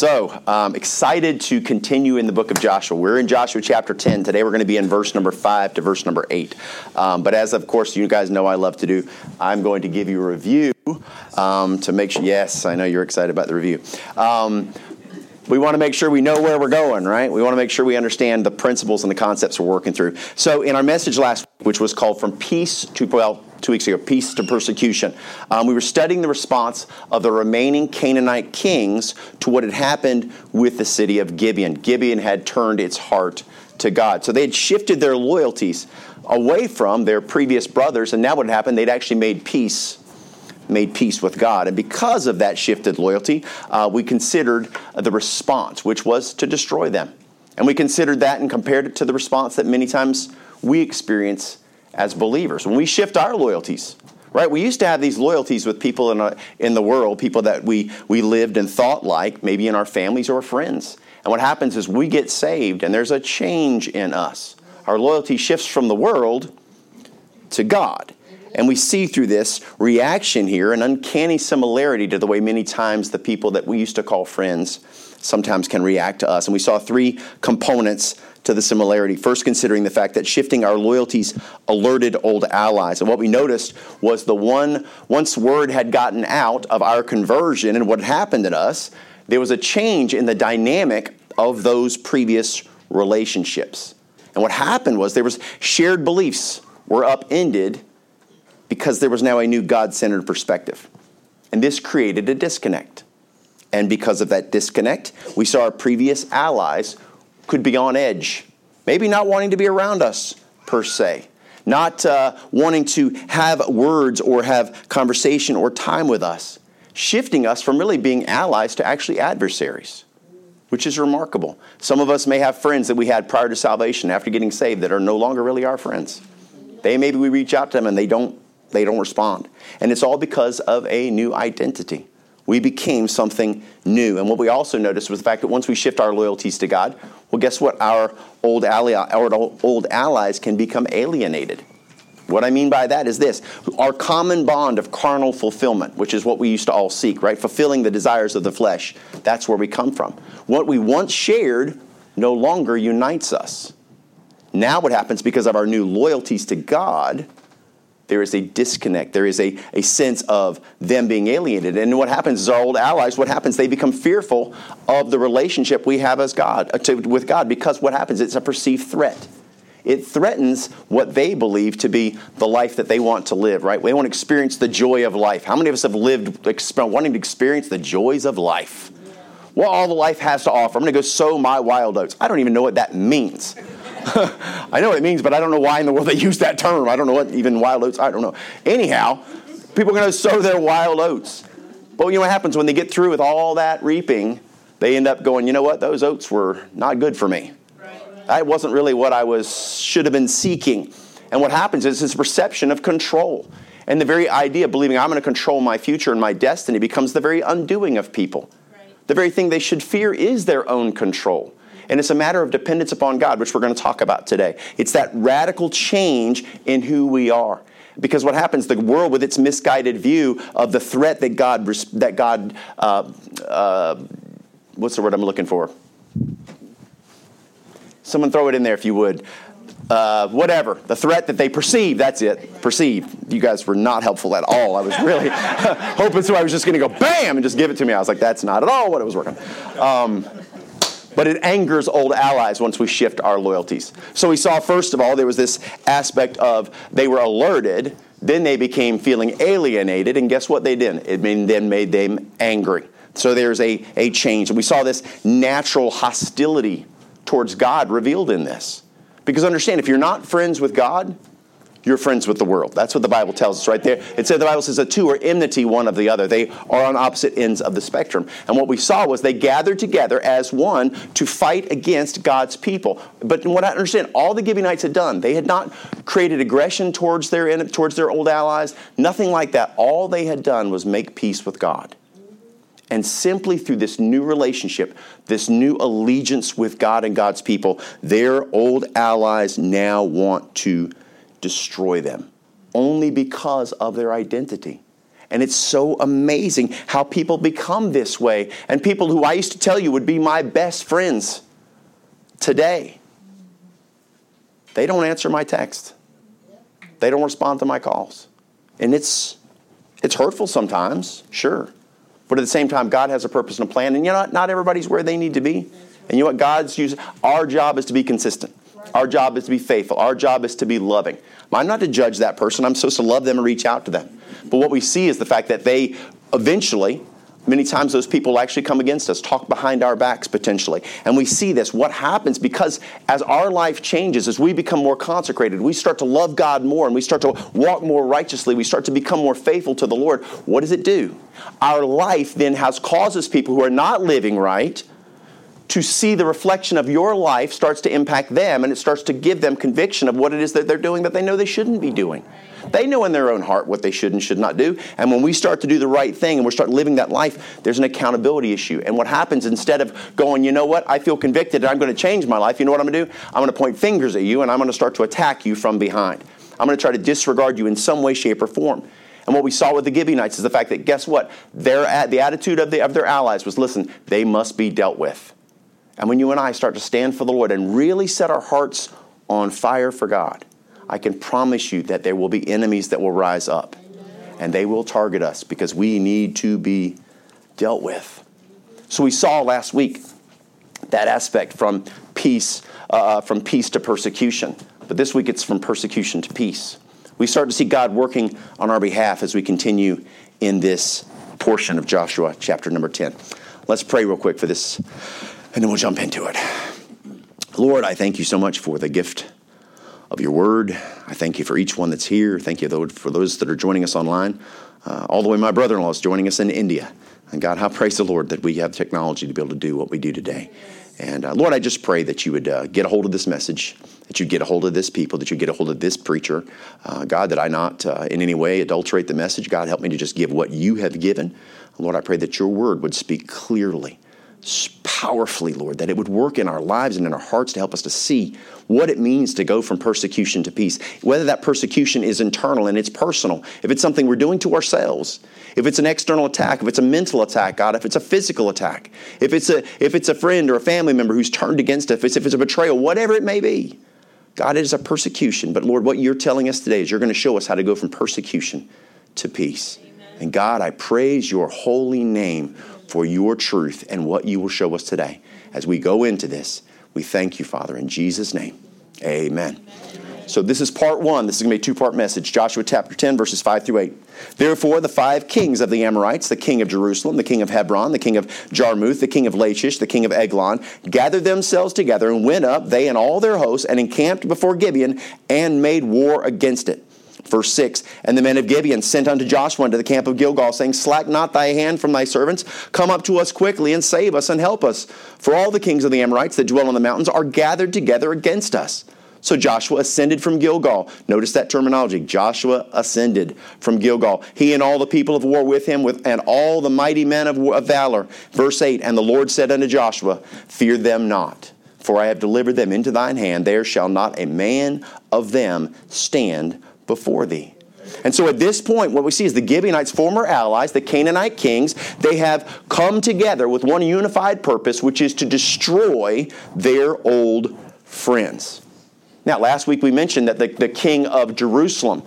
So, um, excited to continue in the book of Joshua. We're in Joshua chapter 10. Today we're going to be in verse number 5 to verse number 8. Um, but as, of course, you guys know I love to do, I'm going to give you a review um, to make sure. Yes, I know you're excited about the review. We want to make sure we know where we're going, right? We want to make sure we understand the principles and the concepts we're working through. So, in our message last week, which was called From Peace to, well, two weeks ago, Peace to Persecution, um, we were studying the response of the remaining Canaanite kings to what had happened with the city of Gibeon. Gibeon had turned its heart to God. So, they had shifted their loyalties away from their previous brothers, and now what had happened, they'd actually made peace made peace with God. And because of that shifted loyalty, uh, we considered the response, which was to destroy them. And we considered that and compared it to the response that many times we experience as believers. When we shift our loyalties, right? We used to have these loyalties with people in, a, in the world, people that we, we lived and thought like, maybe in our families or friends. And what happens is we get saved and there's a change in us. Our loyalty shifts from the world to God. And we see through this reaction here an uncanny similarity to the way many times the people that we used to call friends sometimes can react to us. And we saw three components to the similarity. First, considering the fact that shifting our loyalties alerted old allies. And what we noticed was the one, once word had gotten out of our conversion and what happened in us, there was a change in the dynamic of those previous relationships. And what happened was there was shared beliefs were upended because there was now a new God centered perspective. And this created a disconnect. And because of that disconnect, we saw our previous allies could be on edge, maybe not wanting to be around us per se, not uh, wanting to have words or have conversation or time with us, shifting us from really being allies to actually adversaries, which is remarkable. Some of us may have friends that we had prior to salvation after getting saved that are no longer really our friends. They maybe we reach out to them and they don't they don't respond. And it's all because of a new identity. We became something new. And what we also noticed was the fact that once we shift our loyalties to God, well, guess what? Our old, ally, our old allies can become alienated. What I mean by that is this our common bond of carnal fulfillment, which is what we used to all seek, right? Fulfilling the desires of the flesh. That's where we come from. What we once shared no longer unites us. Now, what happens because of our new loyalties to God, there is a disconnect. There is a, a sense of them being alienated. And what happens is our old allies, what happens? They become fearful of the relationship we have as God, uh, to, with God because what happens? It's a perceived threat. It threatens what they believe to be the life that they want to live, right? They want to experience the joy of life. How many of us have lived wanting to experience the joys of life? What all the life has to offer. I'm going to go sow my wild oats. I don't even know what that means. I know what it means, but I don't know why in the world they use that term. I don't know what even wild oats, I don't know. Anyhow, people are going to sow their wild oats. But you know what happens when they get through with all that reaping? They end up going, you know what, those oats were not good for me. That wasn't really what I was should have been seeking. And what happens is this perception of control. And the very idea of believing I'm going to control my future and my destiny becomes the very undoing of people. The very thing they should fear is their own control. And it's a matter of dependence upon God, which we're going to talk about today. It's that radical change in who we are. Because what happens, the world with its misguided view of the threat that God, that God uh, uh, what's the word I'm looking for? Someone throw it in there if you would. Uh, whatever, the threat that they perceive, that's it, perceive. You guys were not helpful at all. I was really hoping so I was just going to go bam and just give it to me. I was like, that's not at all what it was working. Um, but it angers old allies once we shift our loyalties. So we saw, first of all, there was this aspect of they were alerted, then they became feeling alienated, and guess what they did? It then made them angry. So there's a, a change. We saw this natural hostility towards God revealed in this. Because understand, if you're not friends with God, you're friends with the world. That's what the Bible tells us right there. It said the Bible says the two are enmity one of the other. They are on opposite ends of the spectrum. And what we saw was they gathered together as one to fight against God's people. But what I understand, all the Gibeonites had done, they had not created aggression towards their towards their old allies, nothing like that. All they had done was make peace with God. And simply through this new relationship, this new allegiance with God and God's people, their old allies now want to destroy them only because of their identity. And it's so amazing how people become this way. And people who I used to tell you would be my best friends today, they don't answer my text. They don't respond to my calls. And it's it's hurtful sometimes, sure. But at the same time, God has a purpose and a plan. And you know, not everybody's where they need to be. And you know what? God's using our job is to be consistent. Our job is to be faithful. Our job is to be loving. I'm not to judge that person. I'm supposed to love them and reach out to them. But what we see is the fact that they eventually Many times those people actually come against us, talk behind our backs potentially. And we see this. What happens because as our life changes, as we become more consecrated, we start to love God more and we start to walk more righteously, we start to become more faithful to the Lord. What does it do? Our life then has causes people who are not living right to see the reflection of your life starts to impact them and it starts to give them conviction of what it is that they're doing that they know they shouldn't be doing. They know in their own heart what they should and should not do. And when we start to do the right thing and we start living that life, there's an accountability issue. And what happens instead of going, you know what, I feel convicted and I'm going to change my life, you know what I'm going to do? I'm going to point fingers at you and I'm going to start to attack you from behind. I'm going to try to disregard you in some way, shape, or form. And what we saw with the Gibeonites is the fact that guess what? Their, the attitude of, the, of their allies was listen, they must be dealt with. And when you and I start to stand for the Lord and really set our hearts on fire for God, I can promise you that there will be enemies that will rise up and they will target us because we need to be dealt with. So we saw last week that aspect from peace, uh, from peace to persecution. But this week it's from persecution to peace. We start to see God working on our behalf as we continue in this portion of Joshua chapter number 10. Let's pray real quick for this, and then we'll jump into it. Lord, I thank you so much for the gift of your word. I thank you for each one that's here. Thank you for those that are joining us online. Uh, all the way, my brother in law is joining us in India. And God, how praise the Lord that we have technology to be able to do what we do today. And uh, Lord, I just pray that you would uh, get a hold of this message, that you get a hold of this people, that you get a hold of this preacher. Uh, God, that I not uh, in any way adulterate the message. God, help me to just give what you have given. Lord, I pray that your word would speak clearly powerfully, Lord, that it would work in our lives and in our hearts to help us to see what it means to go from persecution to peace. Whether that persecution is internal and it's personal, if it's something we're doing to ourselves, if it's an external attack, if it's a mental attack, God, if it's a physical attack, if it's a if it's a friend or a family member who's turned against us, if it's a betrayal, whatever it may be. God, it is a persecution. But Lord, what you're telling us today is you're going to show us how to go from persecution to peace. And God, I praise your holy name for your truth and what you will show us today. As we go into this, we thank you, Father, in Jesus' name. Amen. So, this is part one. This is going to be a two part message Joshua chapter 10, verses 5 through 8. Therefore, the five kings of the Amorites, the king of Jerusalem, the king of Hebron, the king of Jarmuth, the king of Lachish, the king of Eglon, gathered themselves together and went up, they and all their hosts, and encamped before Gibeon and made war against it. Verse 6 And the men of Gibeon sent unto Joshua unto the camp of Gilgal, saying, Slack not thy hand from thy servants, come up to us quickly and save us and help us. For all the kings of the Amorites that dwell on the mountains are gathered together against us. So Joshua ascended from Gilgal. Notice that terminology. Joshua ascended from Gilgal. He and all the people of war with him, with, and all the mighty men of, of valor. Verse 8 And the Lord said unto Joshua, Fear them not, for I have delivered them into thine hand. There shall not a man of them stand before thee. And so at this point, what we see is the Gibeonites, former allies, the Canaanite kings, they have come together with one unified purpose, which is to destroy their old friends. Now, last week we mentioned that the, the king of Jerusalem,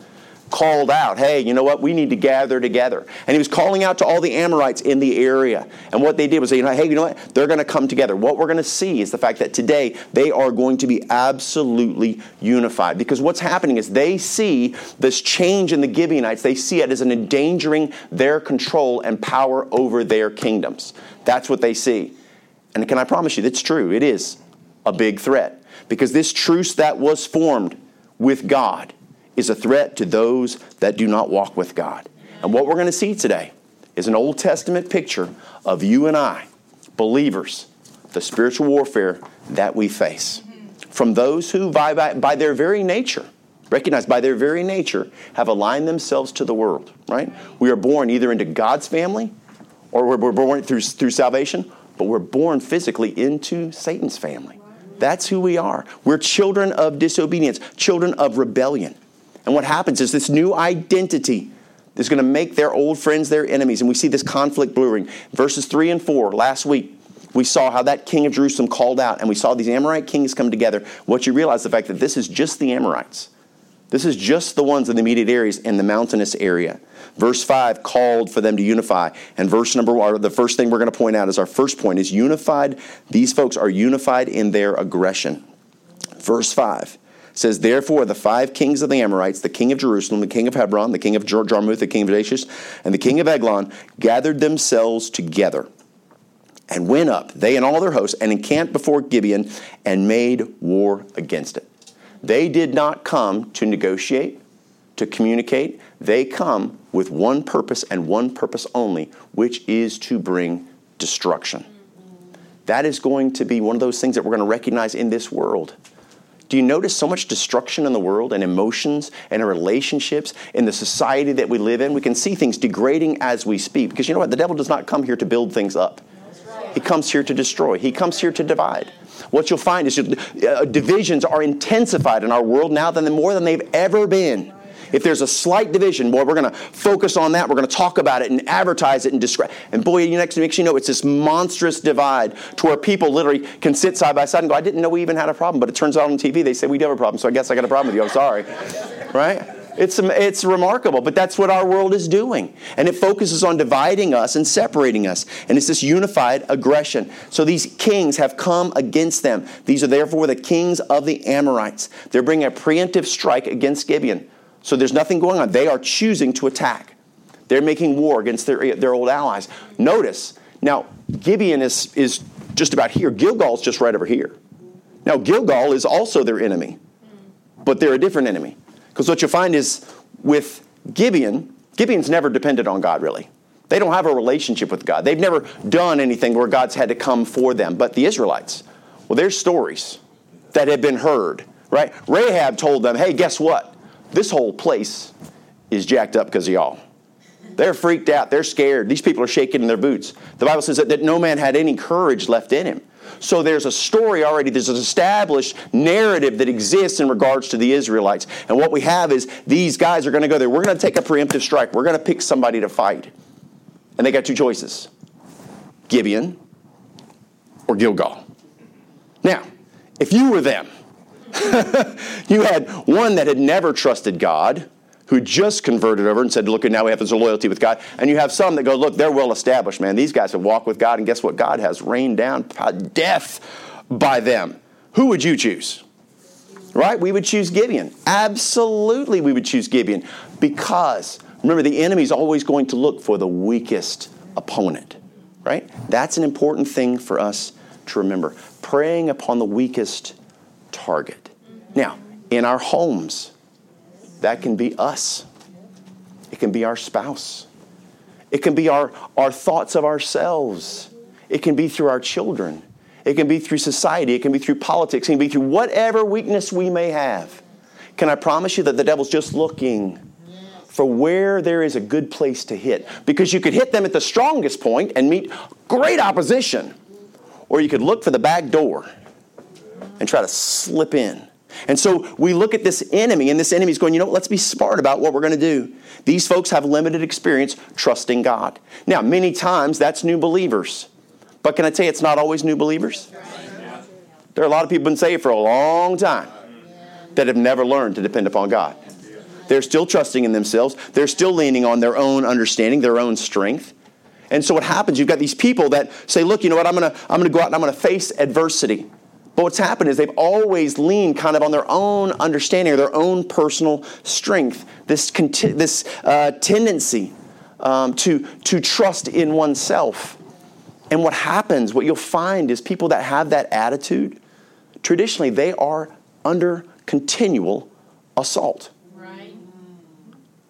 called out, hey, you know what? We need to gather together. And he was calling out to all the Amorites in the area. And what they did was you know, hey, you know what? They're going to come together. What we're going to see is the fact that today they are going to be absolutely unified. Because what's happening is they see this change in the Gibeonites, they see it as an endangering their control and power over their kingdoms. That's what they see. And can I promise you, that's true. It is a big threat. Because this truce that was formed with God is a threat to those that do not walk with God. And what we're going to see today is an Old Testament picture of you and I, believers, the spiritual warfare that we face. From those who, by, by, by their very nature, recognize by their very nature, have aligned themselves to the world, right? We are born either into God's family or we're born through, through salvation, but we're born physically into Satan's family. That's who we are. We're children of disobedience, children of rebellion. And what happens is this new identity is going to make their old friends their enemies. And we see this conflict brewing. Verses 3 and 4, last week, we saw how that king of Jerusalem called out, and we saw these Amorite kings come together. What you realize the fact that this is just the Amorites. This is just the ones in the immediate areas in the mountainous area. Verse 5 called for them to unify. And verse number one, the first thing we're going to point out is our first point is unified. These folks are unified in their aggression. Verse 5 says, Therefore, the five kings of the Amorites, the king of Jerusalem, the king of Hebron, the king of Jarmuth, the king of Lachish, and the king of Eglon, gathered themselves together and went up, they and all their hosts, and encamped before Gibeon and made war against it. They did not come to negotiate, to communicate. They come with one purpose and one purpose only, which is to bring destruction. That is going to be one of those things that we're going to recognize in this world. Do you notice so much destruction in the world and emotions and relationships in the society that we live in? We can see things degrading as we speak because you know what? The devil does not come here to build things up. He comes here to destroy. He comes here to divide. What you'll find is uh, divisions are intensified in our world now than more than they've ever been. If there's a slight division, boy, we're going to focus on that. We're going to talk about it and advertise it and describe. And boy, you next makes you know it's this monstrous divide to where people literally can sit side by side and go, "I didn't know we even had a problem," but it turns out on TV they say we do have a problem. So I guess I got a problem with you. I'm sorry, right? It's, it's remarkable, but that's what our world is doing. And it focuses on dividing us and separating us. And it's this unified aggression. So these kings have come against them. These are therefore the kings of the Amorites. They're bringing a preemptive strike against Gibeon. So there's nothing going on. They are choosing to attack. They're making war against their, their old allies. Notice, now, Gibeon is, is just about here. Gilgal's just right over here. Now, Gilgal is also their enemy, but they're a different enemy. Because what you'll find is with Gibeon, Gibeon's never depended on God, really. They don't have a relationship with God. They've never done anything where God's had to come for them. But the Israelites, well, there's stories that have been heard, right? Rahab told them, hey, guess what? This whole place is jacked up because of y'all. They're freaked out. They're scared. These people are shaking in their boots. The Bible says that, that no man had any courage left in him. So there's a story already, there's an established narrative that exists in regards to the Israelites. And what we have is these guys are going to go there. We're going to take a preemptive strike. We're going to pick somebody to fight. And they got two choices Gibeon or Gilgal. Now, if you were them, you had one that had never trusted God, who just converted over and said, Look, now we have this loyalty with God. And you have some that go, Look, they're well established, man. These guys have walked with God, and guess what? God has rained down death by them. Who would you choose? Right? We would choose Gibeon. Absolutely, we would choose Gibeon. Because, remember, the enemy is always going to look for the weakest opponent. Right? That's an important thing for us to remember. Preying upon the weakest target. Now, in our homes, that can be us. It can be our spouse. It can be our, our thoughts of ourselves. It can be through our children. It can be through society. It can be through politics. It can be through whatever weakness we may have. Can I promise you that the devil's just looking for where there is a good place to hit? Because you could hit them at the strongest point and meet great opposition, or you could look for the back door and try to slip in. And so we look at this enemy, and this enemy is going, you know, let's be smart about what we're going to do. These folks have limited experience trusting God. Now, many times that's new believers. But can I tell you, it's not always new believers? There are a lot of people been saved for a long time that have never learned to depend upon God. They're still trusting in themselves. They're still leaning on their own understanding, their own strength. And so what happens, you've got these people that say, look, you know what, I'm going to I'm going to go out and I'm going to face adversity. But what's happened is they've always leaned kind of on their own understanding or their own personal strength, this, conti- this uh, tendency um, to, to trust in oneself. And what happens, what you'll find is people that have that attitude, traditionally, they are under continual assault. Right.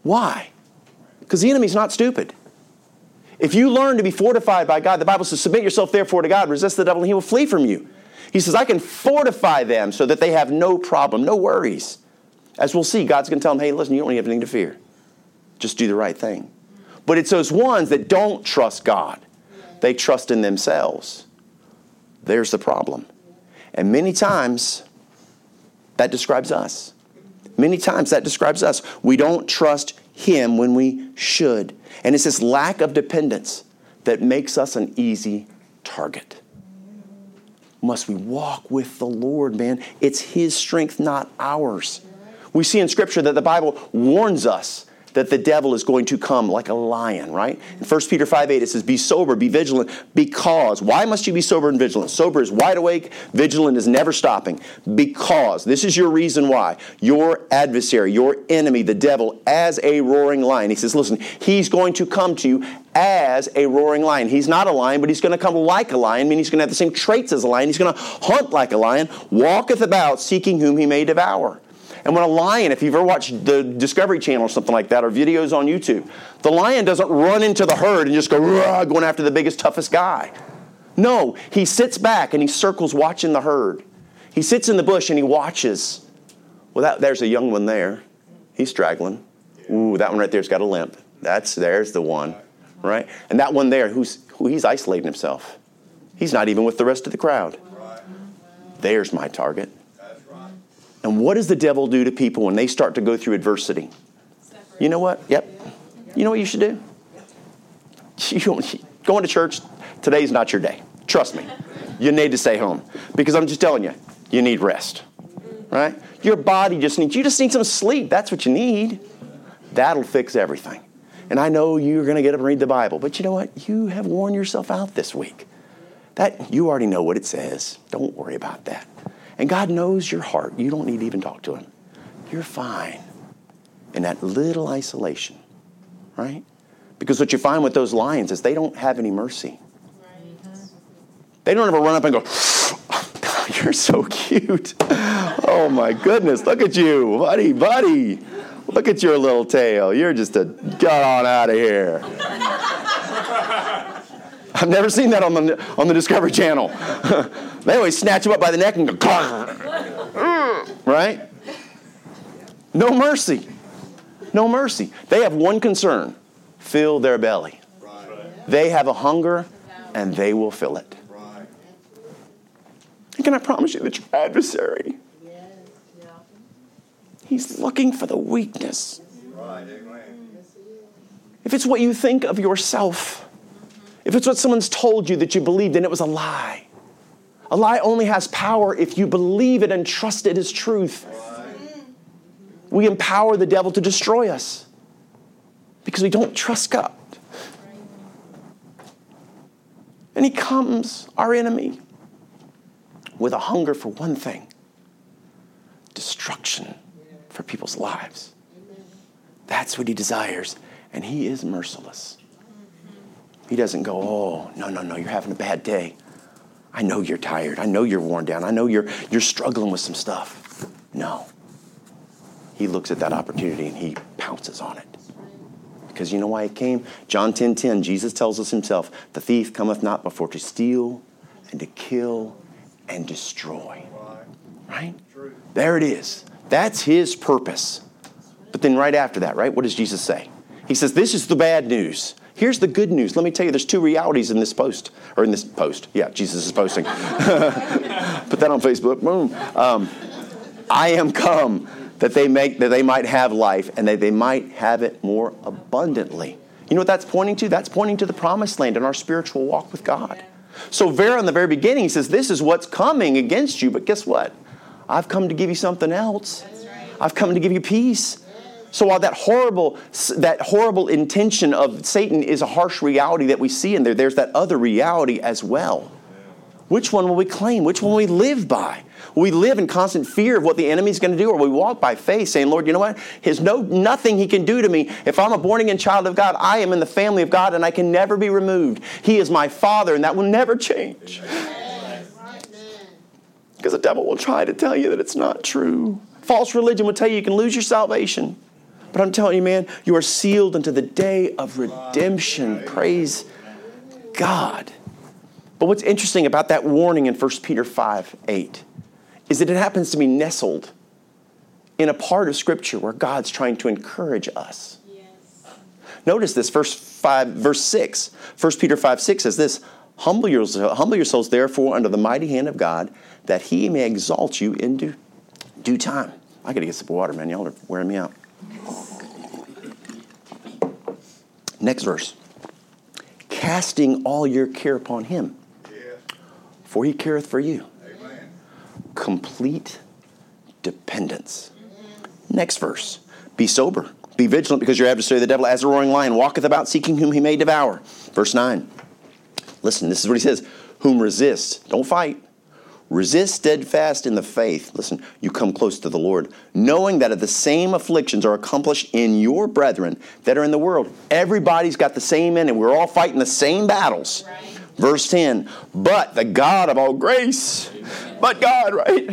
Why? Because the enemy's not stupid. If you learn to be fortified by God, the Bible says, submit yourself therefore to God, resist the devil, and he will flee from you. He says, I can fortify them so that they have no problem, no worries. As we'll see, God's going to tell them, hey, listen, you don't have anything to fear. Just do the right thing. But it's those ones that don't trust God, they trust in themselves. There's the problem. And many times, that describes us. Many times that describes us. We don't trust Him when we should. And it's this lack of dependence that makes us an easy target. Must we walk with the Lord, man? It's His strength, not ours. We see in Scripture that the Bible warns us that the devil is going to come like a lion, right? In 1 Peter 5 8, it says, Be sober, be vigilant, because. Why must you be sober and vigilant? Sober is wide awake, vigilant is never stopping. Because. This is your reason why. Your adversary, your enemy, the devil, as a roaring lion. He says, Listen, he's going to come to you as a roaring lion. He's not a lion, but he's going to come like a lion, meaning he's going to have the same traits as a lion. He's going to hunt like a lion, walketh about, seeking whom he may devour. And when a lion, if you've ever watched the Discovery Channel or something like that, or videos on YouTube, the lion doesn't run into the herd and just go going after the biggest, toughest guy. No, he sits back and he circles watching the herd. He sits in the bush and he watches. Well, that, there's a young one there. He's straggling. Ooh, that one right there's got a limp. That's there's the one, right? And that one there, who's who he's isolating himself. He's not even with the rest of the crowd. There's my target. And what does the devil do to people when they start to go through adversity? You know what? Yep. You know what you should do? Going to church, today's not your day. Trust me. You need to stay home. Because I'm just telling you, you need rest. Right? Your body just needs, you just need some sleep. That's what you need. That'll fix everything. And I know you're going to get up and read the Bible, but you know what? You have worn yourself out this week. That you already know what it says. Don't worry about that. And God knows your heart. You don't need to even talk to Him. You're fine in that little isolation, right? Because what you find with those lions is they don't have any mercy. They don't ever run up and go, oh, You're so cute. Oh my goodness, look at you, buddy, buddy. Look at your little tail. You're just a get on out of here. I've never seen that on the, on the Discovery Channel. they always snatch him up by the neck and go, right? No mercy. No mercy. They have one concern fill their belly. They have a hunger and they will fill it. And can I promise you that your adversary, he's looking for the weakness. Right. If it's what you think of yourself, if it's what someone's told you that you believe, then it was a lie. A lie only has power if you believe it and trust it as truth. We empower the devil to destroy us because we don't trust God. And he comes, our enemy, with a hunger for one thing destruction for people's lives. That's what he desires, and he is merciless. He doesn't go, oh, no, no, no, you're having a bad day. I know you're tired. I know you're worn down. I know you're, you're struggling with some stuff. No. He looks at that opportunity and he pounces on it. Because you know why it came? John 10 10, Jesus tells us himself, the thief cometh not before to steal and to kill and destroy. Right? There it is. That's his purpose. But then right after that, right, what does Jesus say? He says, This is the bad news. Here's the good news. Let me tell you, there's two realities in this post, or in this post. Yeah, Jesus is posting. Put that on Facebook. Boom. Um, I am come that they make that they might have life and that they might have it more abundantly. You know what that's pointing to? That's pointing to the promised land and our spiritual walk with God. So, Vera, in the very beginning, he says, This is what's coming against you, but guess what? I've come to give you something else. I've come to give you peace. So while that horrible, that horrible intention of Satan is a harsh reality that we see in there, there's that other reality as well. Which one will we claim? Which one will we live by? We live in constant fear of what the enemy's going to do, or we walk by faith, saying, "Lord, you know what? There's no nothing He can do to me. If I'm a born again child of God, I am in the family of God, and I can never be removed. He is my Father, and that will never change." Because the devil will try to tell you that it's not true. False religion will tell you you can lose your salvation. But I'm telling you, man, you are sealed unto the day of redemption. Praise God. But what's interesting about that warning in 1 Peter 5 8 is that it happens to be nestled in a part of Scripture where God's trying to encourage us. Yes. Notice this, verse 5, verse 6. 1 Peter 5 6 says this humble, yourselves, humble yourselves, therefore, under the mighty hand of God, that he may exalt you into due time. I got to get some water, man. Y'all are wearing me out. Next verse. Casting all your care upon him, for he careth for you. Amen. Complete dependence. Next verse. Be sober. Be vigilant because your adversary, the devil, as a roaring lion, walketh about seeking whom he may devour. Verse 9. Listen, this is what he says. Whom resist. Don't fight. Resist steadfast in the faith. Listen, you come close to the Lord, knowing that the same afflictions are accomplished in your brethren that are in the world. Everybody's got the same end, and we're all fighting the same battles. Right. Verse 10 But the God of all grace, but God, right?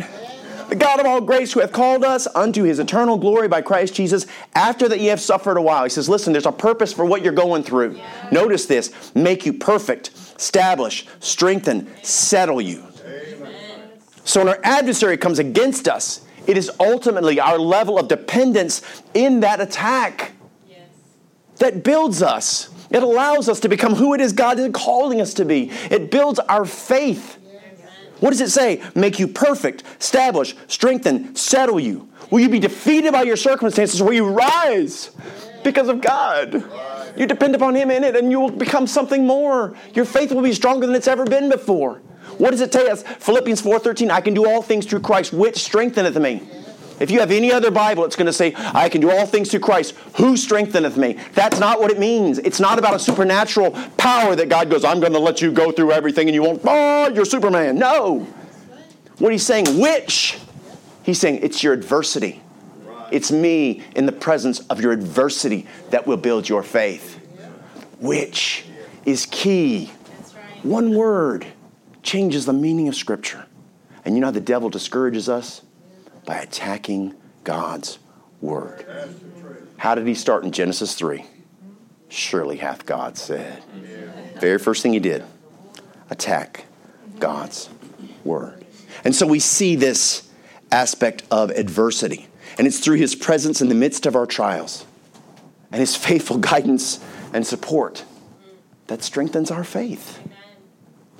The God of all grace, who hath called us unto his eternal glory by Christ Jesus, after that ye have suffered a while. He says, Listen, there's a purpose for what you're going through. Yeah. Notice this make you perfect, establish, strengthen, settle you. So when our adversary comes against us, it is ultimately our level of dependence in that attack yes. that builds us. It allows us to become who it is God is calling us to be. It builds our faith. What does it say? Make you perfect, establish, strengthen, settle you. Will you be defeated by your circumstances? Will you rise because of God? You depend upon Him in it and you will become something more. Your faith will be stronger than it's ever been before. What does it tell us? Philippians 4:13, I can do all things through Christ, which strengtheneth me. If you have any other Bible, it's going to say, I can do all things through Christ, who strengtheneth me. That's not what it means. It's not about a supernatural power that God goes, I'm going to let you go through everything and you won't, oh, you're Superman. No. What he's saying, which? He's saying, it's your adversity. It's me in the presence of your adversity that will build your faith. Which is key. One word changes the meaning of Scripture. And you know how the devil discourages us? By attacking God's Word. How did he start in Genesis 3? Surely hath God said. Very first thing he did attack God's Word. And so we see this aspect of adversity. And it's through his presence in the midst of our trials and his faithful guidance and support that strengthens our faith.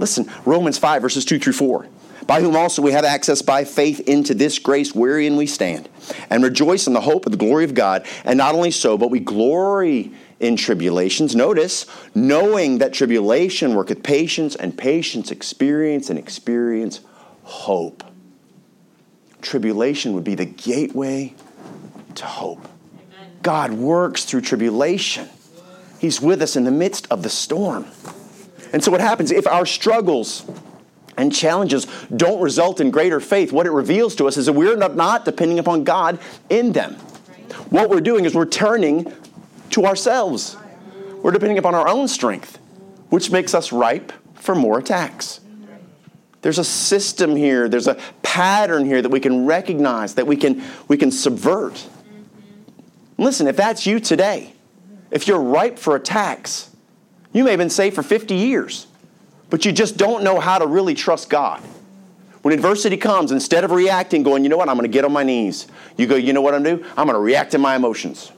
Listen, Romans 5, verses 2 through 4. By whom also we have access by faith into this grace wherein we stand, and rejoice in the hope of the glory of God. And not only so, but we glory in tribulations. Notice, knowing that tribulation worketh patience, and patience experience, and experience hope. Tribulation would be the gateway to hope. God works through tribulation. He's with us in the midst of the storm. And so, what happens if our struggles and challenges don't result in greater faith? What it reveals to us is that we're not, depending upon God in them. What we're doing is we're turning to ourselves. We're depending upon our own strength, which makes us ripe for more attacks. There's a system here, there's a pattern here that we can recognize, that we can, we can subvert. Listen, if that's you today, if you're ripe for attacks, you may have been saved for 50 years, but you just don't know how to really trust God. When adversity comes, instead of reacting, going, you know what, I'm going to get on my knees, you go, you know what I'm going to do? I'm going to react to my emotions.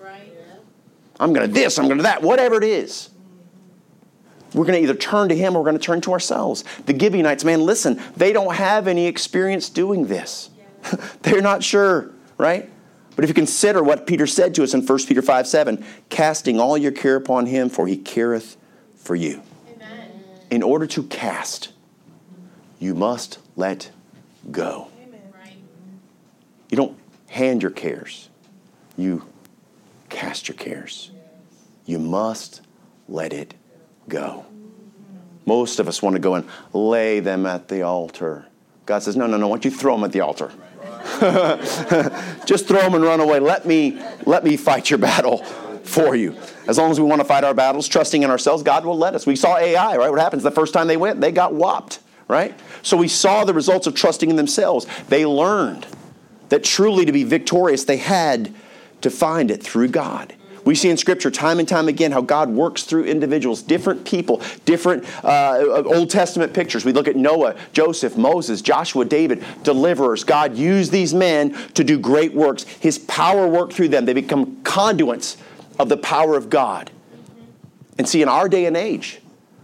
I'm going to this, I'm going to that, whatever it is. We're going to either turn to Him or we're going to turn to ourselves. The Gibeonites, man, listen, they don't have any experience doing this. They're not sure, right? But if you consider what Peter said to us in 1 Peter 5 7, casting all your care upon Him, for He careth for you. Amen. In order to cast, you must let go. You don't hand your cares, you cast your cares. You must let it go. Most of us want to go and lay them at the altar. God says, No, no, no, why don't you throw them at the altar? Just throw them and run away. Let me, let me fight your battle for you. As long as we want to fight our battles, trusting in ourselves, God will let us. We saw Ai, right? What happens the first time they went? They got whopped, right? So we saw the results of trusting in themselves. They learned that truly to be victorious, they had to find it through God. We see in Scripture time and time again how God works through individuals, different people, different uh, Old Testament pictures. We look at Noah, Joseph, Moses, Joshua, David, deliverers. God used these men to do great works. His power worked through them. They become conduits of the power of God. And see, in our day and age,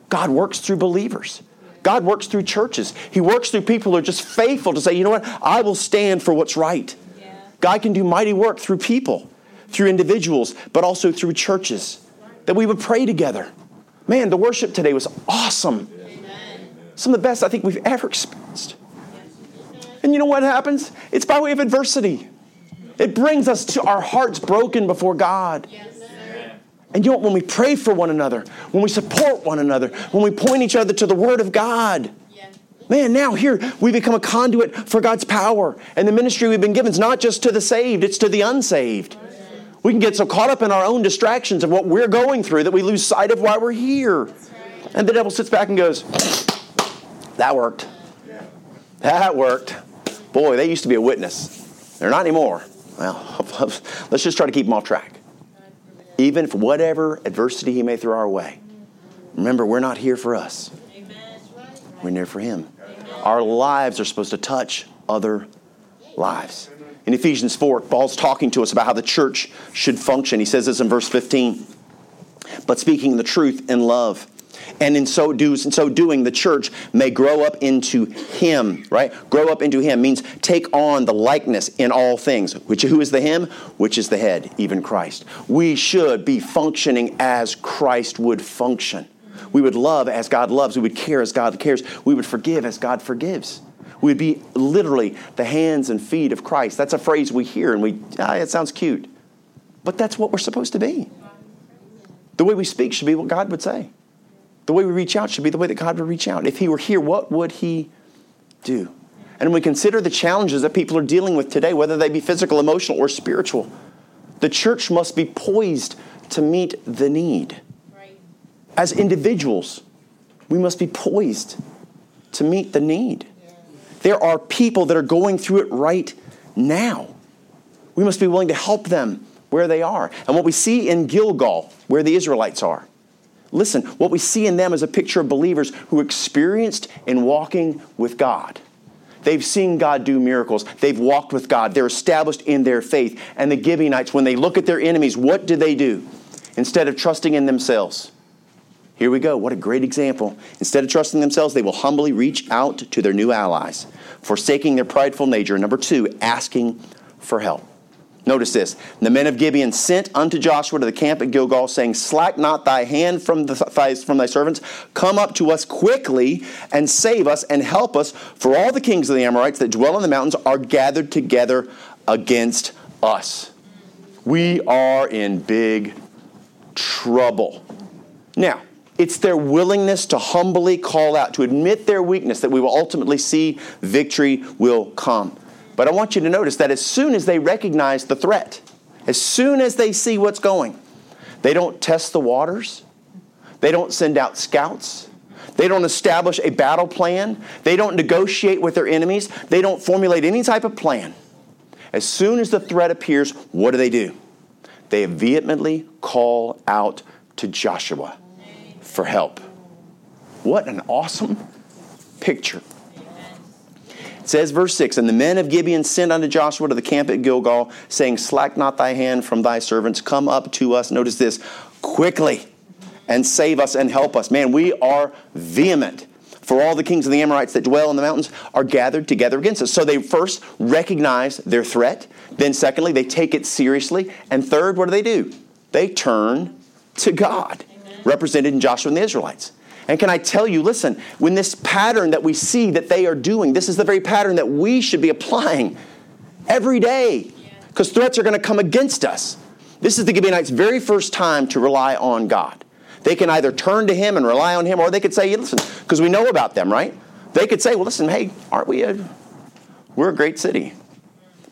God works through believers. God works through churches. He works through people who are just faithful to say, you know what, I will stand for what's right. Yeah. God can do mighty work through people, through individuals, but also through churches. that we would pray together. Man, the worship today was awesome. Some of the best I think we've ever experienced. And you know what happens? It's by way of adversity. It brings us to our hearts broken before God. And you know what? When we pray for one another, when we support one another, when we point each other to the Word of God, man, now here we become a conduit for God's power. And the ministry we've been given is not just to the saved, it's to the unsaved. We can get so caught up in our own distractions of what we're going through that we lose sight of why we're here. And the devil sits back and goes, That worked. That worked. Boy, they used to be a witness. They're not anymore. Well, let's just try to keep them off track. Even if whatever adversity he may throw our way. Remember, we're not here for us. We're here for him. Our lives are supposed to touch other lives. In Ephesians 4, Paul's talking to us about how the church should function. He says this in verse 15. But speaking the truth in love and in so, do, in so doing, the church may grow up into Him, right? Grow up into Him means take on the likeness in all things. Which who is the Him? Which is the head, even Christ. We should be functioning as Christ would function. We would love as God loves. We would care as God cares. We would forgive as God forgives. We would be literally the hands and feet of Christ. That's a phrase we hear and we, ah, it sounds cute. But that's what we're supposed to be. The way we speak should be what God would say. The way we reach out should be the way that God would reach out. If He were here, what would He do? And we consider the challenges that people are dealing with today, whether they be physical, emotional, or spiritual, the church must be poised to meet the need. Right. As individuals, we must be poised to meet the need. Yeah. There are people that are going through it right now. We must be willing to help them where they are. And what we see in Gilgal, where the Israelites are, Listen, what we see in them is a picture of believers who experienced in walking with God. They've seen God do miracles. They've walked with God. They're established in their faith. And the Gibeonites, when they look at their enemies, what do they do? Instead of trusting in themselves, here we go. What a great example. Instead of trusting themselves, they will humbly reach out to their new allies, forsaking their prideful nature. Number two, asking for help. Notice this. The men of Gibeon sent unto Joshua to the camp at Gilgal, saying, Slack not thy hand from, the, from thy servants. Come up to us quickly and save us and help us, for all the kings of the Amorites that dwell in the mountains are gathered together against us. We are in big trouble. Now, it's their willingness to humbly call out, to admit their weakness, that we will ultimately see victory will come. But I want you to notice that as soon as they recognize the threat, as soon as they see what's going, they don't test the waters, they don't send out scouts, they don't establish a battle plan, they don't negotiate with their enemies, they don't formulate any type of plan. As soon as the threat appears, what do they do? They vehemently call out to Joshua for help. What an awesome picture says, verse 6 And the men of Gibeon sent unto Joshua to the camp at Gilgal, saying, Slack not thy hand from thy servants, come up to us. Notice this quickly and save us and help us. Man, we are vehement. For all the kings of the Amorites that dwell in the mountains are gathered together against us. So they first recognize their threat. Then, secondly, they take it seriously. And third, what do they do? They turn to God, Amen. represented in Joshua and the Israelites. And can I tell you, listen, when this pattern that we see that they are doing, this is the very pattern that we should be applying every day because threats are going to come against us. This is the Gibeonites' very first time to rely on God. They can either turn to Him and rely on Him, or they could say, listen, because we know about them, right? They could say, well, listen, hey, aren't we a, we're a great city.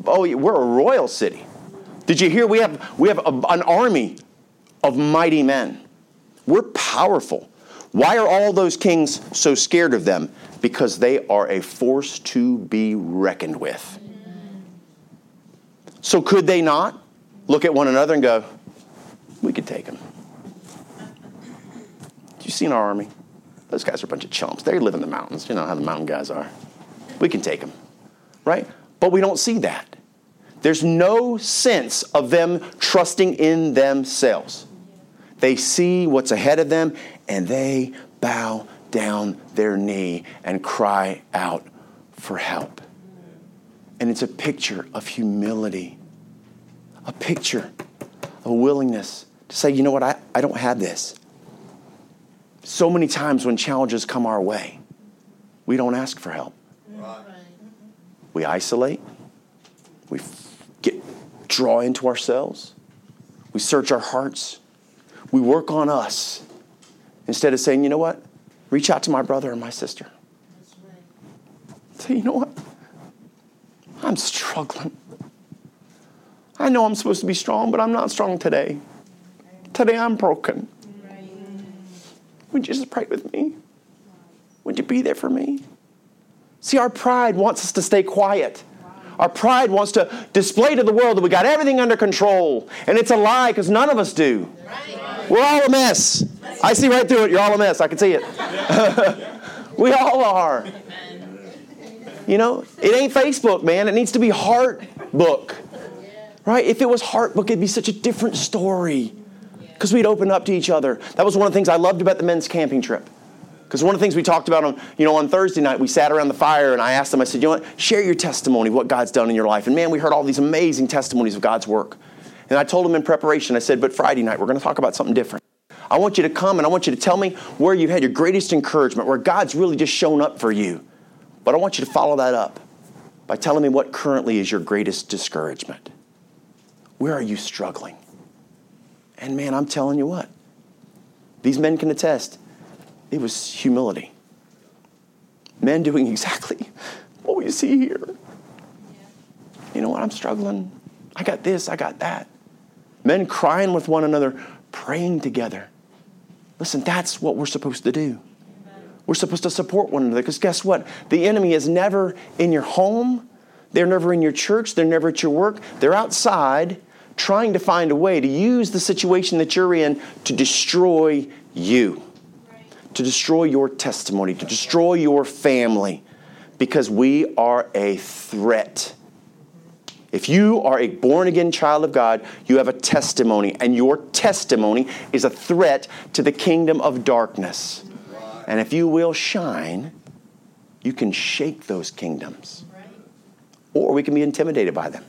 Oh, we're a royal city. Did you hear? We have, we have a, an army of mighty men. We're powerful. Why are all those kings so scared of them? Because they are a force to be reckoned with. So, could they not look at one another and go, We could take them? You seen our army? Those guys are a bunch of chumps. They live in the mountains. You know how the mountain guys are. We can take them, right? But we don't see that. There's no sense of them trusting in themselves. They see what's ahead of them and they bow down their knee and cry out for help. And it's a picture of humility, a picture of a willingness to say, you know what, I, I don't have this. So many times when challenges come our way, we don't ask for help. Right. We isolate, we get draw into ourselves, we search our hearts, we work on us instead of saying, you know what, reach out to my brother and my sister. Say, you know what, I'm struggling. I know I'm supposed to be strong, but I'm not strong today. Today I'm broken. Would you just pray with me? Would you be there for me? See, our pride wants us to stay quiet. Our pride wants to display to the world that we got everything under control. And it's a lie because none of us do. We're all a mess. I see right through it. You're all a mess. I can see it. we all are. You know, it ain't Facebook, man. It needs to be Heart Book. Right? If it was Heart Book, it'd be such a different story because we'd open up to each other. That was one of the things I loved about the men's camping trip. Because one of the things we talked about on, you know, on Thursday night, we sat around the fire and I asked them, I said, you know what, share your testimony, what God's done in your life. And man, we heard all these amazing testimonies of God's work. And I told him in preparation, I said, but Friday night, we're going to talk about something different. I want you to come and I want you to tell me where you've had your greatest encouragement, where God's really just shown up for you. But I want you to follow that up by telling me what currently is your greatest discouragement. Where are you struggling? And man, I'm telling you what, these men can attest it was humility. Men doing exactly what we see here. You know what? I'm struggling. I got this, I got that. Men crying with one another, praying together. Listen, that's what we're supposed to do. We're supposed to support one another because guess what? The enemy is never in your home, they're never in your church, they're never at your work. They're outside trying to find a way to use the situation that you're in to destroy you, to destroy your testimony, to destroy your family, because we are a threat. If you are a born again child of God, you have a testimony, and your testimony is a threat to the kingdom of darkness. And if you will shine, you can shake those kingdoms. Or we can be intimidated by them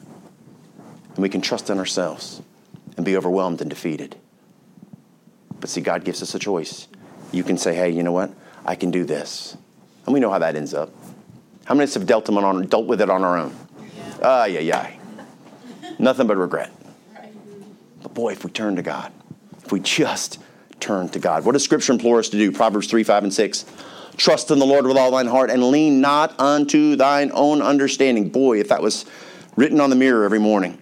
and we can trust in ourselves and be overwhelmed and defeated. But see, God gives us a choice. You can say, hey, you know what? I can do this. And we know how that ends up. How many of us have dealt, on, dealt with it on our own? Ah, yeah, yeah. Nothing but regret. But boy, if we turn to God, if we just turn to God. What does Scripture implore us to do? Proverbs 3, 5, and 6. Trust in the Lord with all thine heart and lean not unto thine own understanding. Boy, if that was written on the mirror every morning.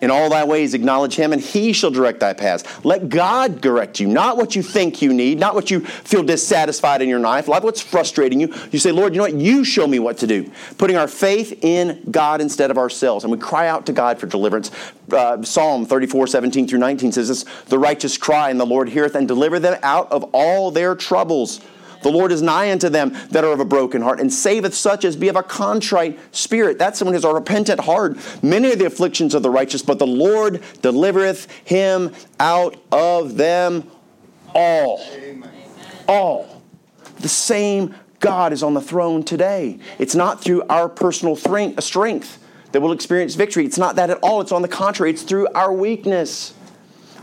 In all thy ways acknowledge him, and he shall direct thy paths. Let God direct you, not what you think you need, not what you feel dissatisfied in your life, not what's frustrating you. You say, Lord, you know what? You show me what to do. Putting our faith in God instead of ourselves. And we cry out to God for deliverance. Uh, Psalm 34, 17 through 19 says this The righteous cry, and the Lord heareth and deliver them out of all their troubles. The Lord is nigh unto them that are of a broken heart, and saveth such as be of a contrite spirit. That's someone who's a repentant heart. Many are the afflictions of the righteous, but the Lord delivereth him out of them all. Amen. All. The same God is on the throne today. It's not through our personal strength that we'll experience victory. It's not that at all. It's on the contrary, it's through our weakness.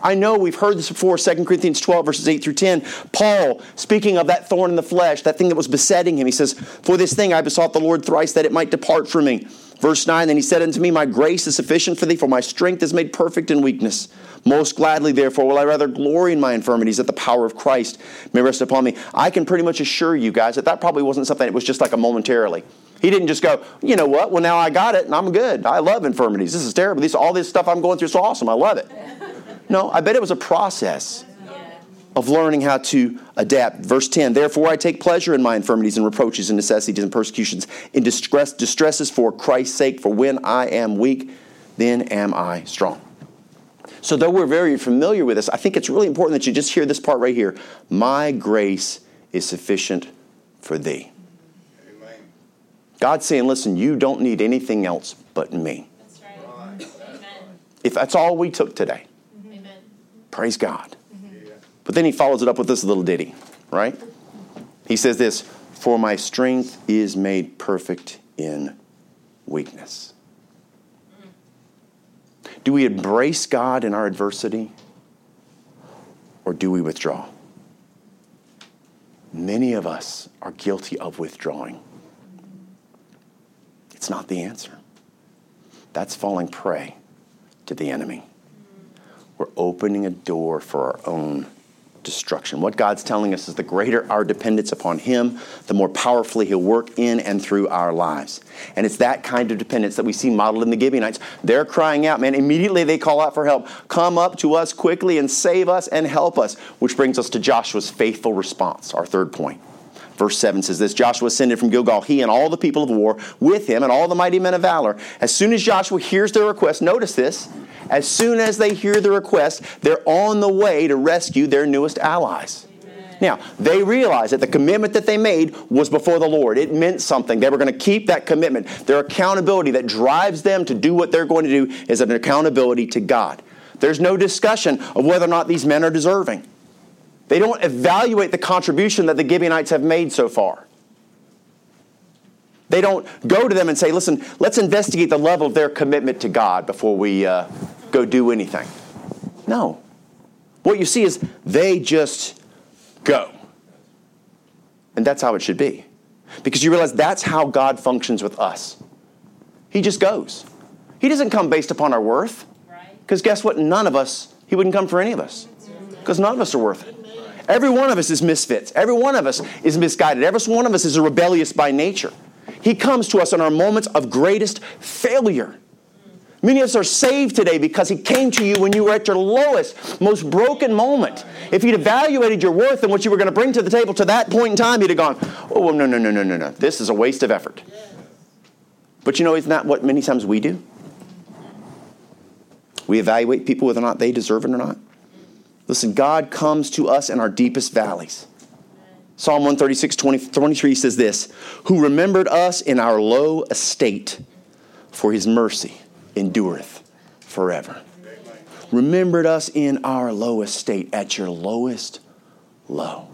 I know we've heard this before, 2 Corinthians 12, verses 8 through 10. Paul, speaking of that thorn in the flesh, that thing that was besetting him, he says, For this thing I besought the Lord thrice that it might depart from me. Verse 9, then he said unto me, My grace is sufficient for thee, for my strength is made perfect in weakness. Most gladly, therefore, will I rather glory in my infirmities that the power of Christ may rest upon me. I can pretty much assure you guys that that probably wasn't something that was just like a momentarily. He didn't just go, you know what? Well, now I got it and I'm good. I love infirmities. This is terrible. This, all this stuff I'm going through is so awesome. I love it. No, I bet it was a process of learning how to adapt. Verse 10 Therefore, I take pleasure in my infirmities and reproaches and necessities and persecutions, in distress, distresses for Christ's sake, for when I am weak, then am I strong. So, though we're very familiar with this, I think it's really important that you just hear this part right here. My grace is sufficient for thee. Amen. God's saying, listen, you don't need anything else but me. That's right. If that's all we took today, Praise God. But then he follows it up with this little ditty, right? He says this For my strength is made perfect in weakness. Do we embrace God in our adversity? or do we withdraw? Many of us are guilty of withdrawing. It's not the answer. That's falling prey to the enemy. We're opening a door for our own destruction. What God's telling us is the greater our dependence upon Him, the more powerfully He'll work in and through our lives. And it's that kind of dependence that we see modeled in the Gibeonites. They're crying out, man. Immediately they call out for help. Come up to us quickly and save us and help us. Which brings us to Joshua's faithful response, our third point. Verse 7 says this Joshua ascended from Gilgal, he and all the people of war with him and all the mighty men of valor. As soon as Joshua hears their request, notice this, as soon as they hear the request, they're on the way to rescue their newest allies. Now, they realize that the commitment that they made was before the Lord. It meant something. They were going to keep that commitment. Their accountability that drives them to do what they're going to do is an accountability to God. There's no discussion of whether or not these men are deserving. They don't evaluate the contribution that the Gibeonites have made so far. They don't go to them and say, listen, let's investigate the level of their commitment to God before we uh, go do anything. No. What you see is they just go. And that's how it should be. Because you realize that's how God functions with us. He just goes. He doesn't come based upon our worth. Because guess what? None of us, He wouldn't come for any of us. Because none of us are worth it. Every one of us is misfits. Every one of us is misguided. Every one of us is rebellious by nature. He comes to us in our moments of greatest failure. Many of us are saved today because He came to you when you were at your lowest, most broken moment. If He'd evaluated your worth and what you were going to bring to the table to that point in time, He'd have gone, oh, no, no, no, no, no, no. This is a waste of effort. But you know, isn't that what many times we do? We evaluate people whether or not they deserve it or not. Listen, God comes to us in our deepest valleys. Psalm 136, 20, 23 says this Who remembered us in our low estate, for his mercy endureth forever. Remembered us in our low estate, at your lowest low.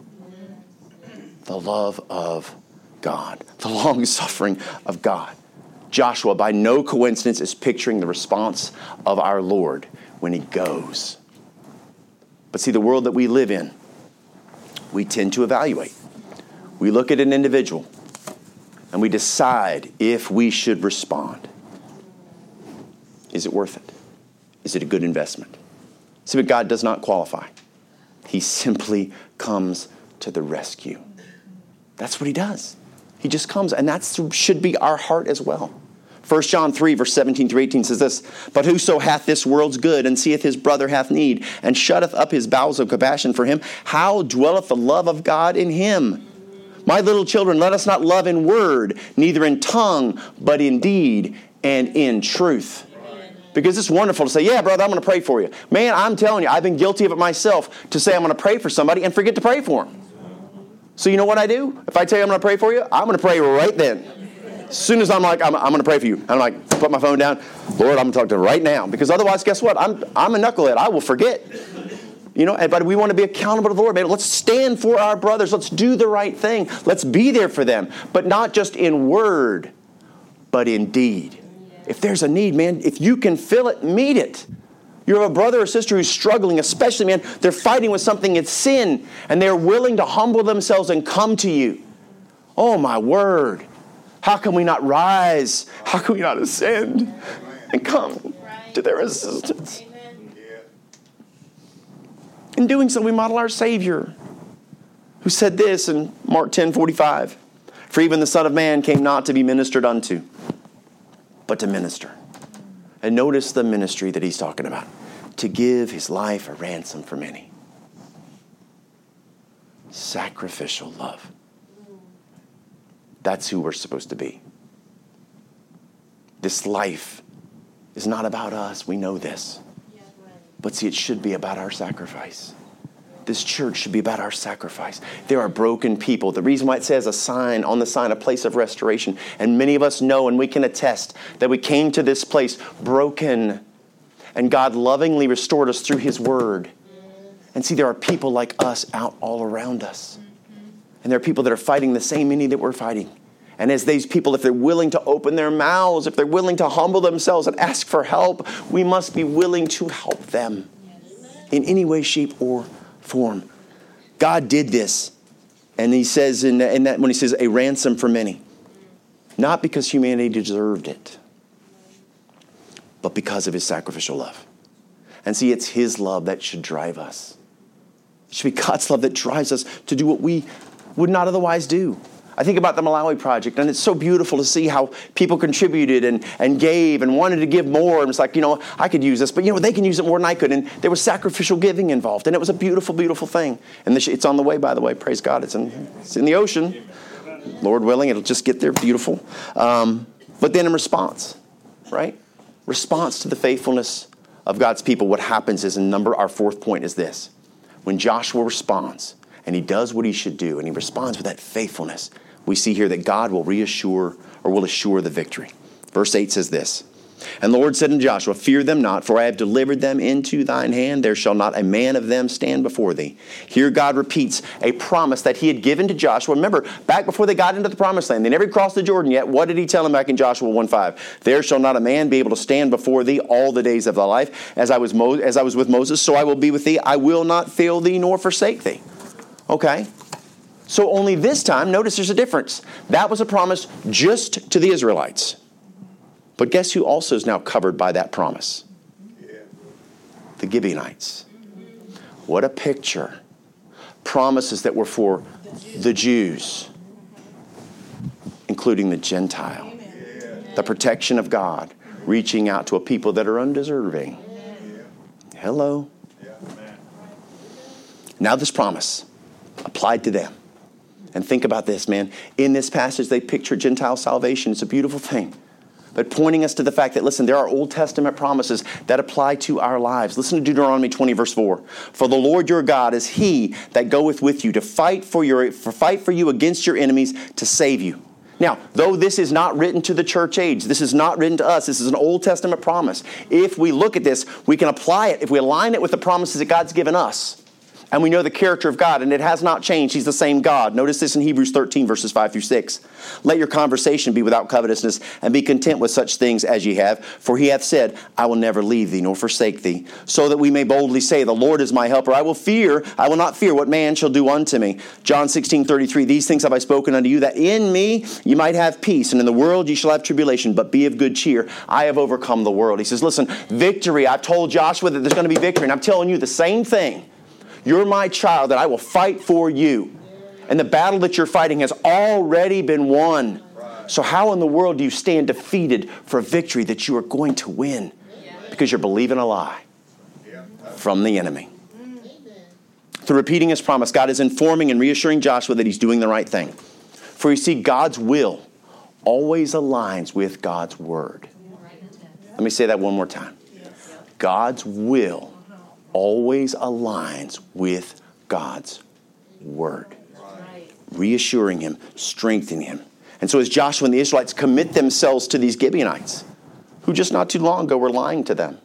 The love of God, the long suffering of God. Joshua, by no coincidence, is picturing the response of our Lord when he goes. But see, the world that we live in, we tend to evaluate. We look at an individual and we decide if we should respond. Is it worth it? Is it a good investment? See, but God does not qualify. He simply comes to the rescue. That's what he does. He just comes, and that should be our heart as well. 1 John 3, verse 17 through 18 says this But whoso hath this world's good, and seeth his brother hath need, and shutteth up his bowels of compassion for him, how dwelleth the love of God in him? My little children, let us not love in word, neither in tongue, but in deed and in truth. Because it's wonderful to say, Yeah, brother, I'm going to pray for you. Man, I'm telling you, I've been guilty of it myself to say I'm going to pray for somebody and forget to pray for them. So, you know what I do? If I tell you I'm going to pray for you, I'm going to pray right then. As soon as I'm like, I'm, I'm going to pray for you, I'm like, put my phone down. Lord, I'm going to talk to him right now. Because otherwise, guess what? I'm, I'm a knucklehead. I will forget. You know, but we want to be accountable to the Lord. Man, let's stand for our brothers. Let's do the right thing. Let's be there for them. But not just in word, but in deed. If there's a need, man, if you can fill it, meet it. You have a brother or sister who's struggling, especially, man, they're fighting with something, it's sin, and they're willing to humble themselves and come to you. Oh, my word. How can we not rise? How can we not ascend and come to their assistance? In doing so, we model our Savior, who said this in Mark 10 45 For even the Son of Man came not to be ministered unto, but to minister. And notice the ministry that he's talking about to give his life a ransom for many. Sacrificial love. That's who we're supposed to be. This life is not about us. We know this. But see, it should be about our sacrifice. This church should be about our sacrifice. There are broken people. The reason why it says a sign on the sign, a place of restoration. And many of us know and we can attest that we came to this place broken. And God lovingly restored us through His Word. And see, there are people like us out all around us. And there are people that are fighting the same enemy that we're fighting. And as these people, if they're willing to open their mouths, if they're willing to humble themselves and ask for help, we must be willing to help them in any way, shape, or form. God did this. And he says in, in that when he says a ransom for many, not because humanity deserved it, but because of his sacrificial love. And see, it's his love that should drive us. It should be God's love that drives us to do what we would not otherwise do. I think about the Malawi Project, and it's so beautiful to see how people contributed and, and gave and wanted to give more. And it's like, you know, I could use this, but you know, they can use it more than I could. And there was sacrificial giving involved, and it was a beautiful, beautiful thing. And it's on the way, by the way. Praise God. It's in, it's in the ocean. Lord willing, it'll just get there beautiful. Um, but then in response, right? Response to the faithfulness of God's people, what happens is, in number, our fourth point is this. When Joshua responds, and he does what he should do, and he responds with that faithfulness, we see here that God will reassure or will assure the victory. Verse 8 says this and the Lord said unto Joshua, Fear them not, for I have delivered them into thine hand. There shall not a man of them stand before thee. Here God repeats a promise that he had given to Joshua. Remember, back before they got into the promised land, they never crossed the Jordan yet. What did he tell them back in Joshua 1 5? There shall not a man be able to stand before thee all the days of thy life. As I was, Mo- as I was with Moses, so I will be with thee. I will not fail thee nor forsake thee. Okay? So only this time, notice there's a difference. That was a promise just to the Israelites. But guess who also is now covered by that promise? The Gibeonites. What a picture. Promises that were for the Jews, including the Gentile. The protection of God, reaching out to a people that are undeserving. Hello. Now, this promise applied to them. And think about this, man. In this passage, they picture Gentile salvation. It's a beautiful thing but pointing us to the fact that, listen, there are Old Testament promises that apply to our lives. Listen to Deuteronomy 20, verse 4. For the Lord your God is he that goeth with you to fight for, your, for, fight for you against your enemies to save you. Now, though this is not written to the church age, this is not written to us, this is an Old Testament promise. If we look at this, we can apply it, if we align it with the promises that God's given us, and we know the character of God, and it has not changed. He's the same God. Notice this in Hebrews 13, verses 5 through 6. Let your conversation be without covetousness, and be content with such things as ye have. For he hath said, I will never leave thee nor forsake thee, so that we may boldly say, The Lord is my helper. I will fear, I will not fear what man shall do unto me. John 16, 33. These things have I spoken unto you, that in me you might have peace, and in the world ye shall have tribulation, but be of good cheer. I have overcome the world. He says, Listen, victory. I've told Joshua that there's going to be victory, and I'm telling you the same thing. You're my child, and I will fight for you. And the battle that you're fighting has already been won. So, how in the world do you stand defeated for a victory that you are going to win? Because you're believing a lie from the enemy. Through repeating his promise, God is informing and reassuring Joshua that he's doing the right thing. For you see, God's will always aligns with God's word. Let me say that one more time. God's will always aligns with God's word, reassuring him, strengthening him. And so, as Joshua and the Israelites commit themselves to these Gibeonites, who just not too long ago were lying to them,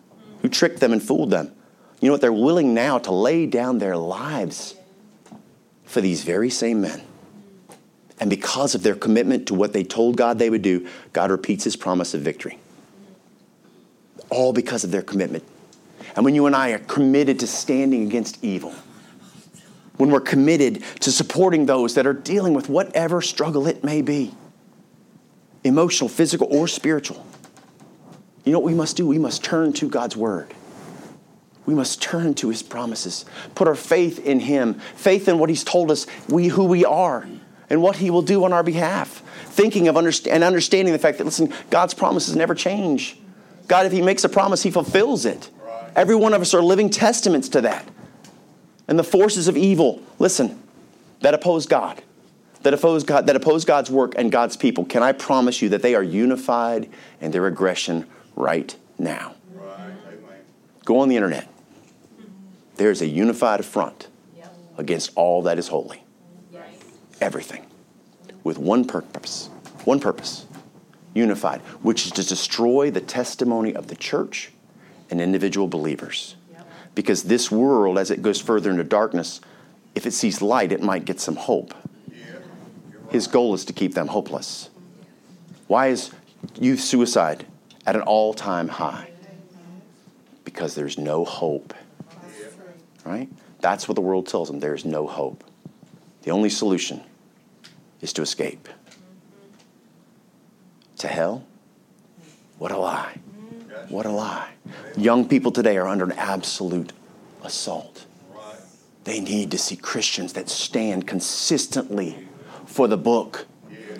who tricked them and fooled them, you know what? They're willing now to lay down their lives for these very same men. And because of their commitment to what they told God they would do, God repeats his promise of victory. All because of their commitment and when you and I are committed to standing against evil, when we're committed to supporting those that are dealing with whatever struggle it may be emotional, physical, or spiritual you know what we must do? We must turn to God's Word. We must turn to His promises, put our faith in Him, faith in what He's told us, we, who we are, and what He will do on our behalf. Thinking of underst- and understanding the fact that, listen, God's promises never change. God, if He makes a promise, He fulfills it. Every one of us are living testaments to that. And the forces of evil, listen, that oppose God, that oppose God, that oppose God's work and God's people, can I promise you that they are unified in their aggression right now? Go on the internet. There's a unified front against all that is holy. Everything. With one purpose. One purpose. Unified, which is to destroy the testimony of the church and individual believers. Because this world, as it goes further into darkness, if it sees light, it might get some hope. His goal is to keep them hopeless. Why is youth suicide at an all time high? Because there's no hope. Right? That's what the world tells them. There is no hope. The only solution is to escape. To hell? What a lie. What a lie. Young people today are under an absolute assault. They need to see Christians that stand consistently for the book,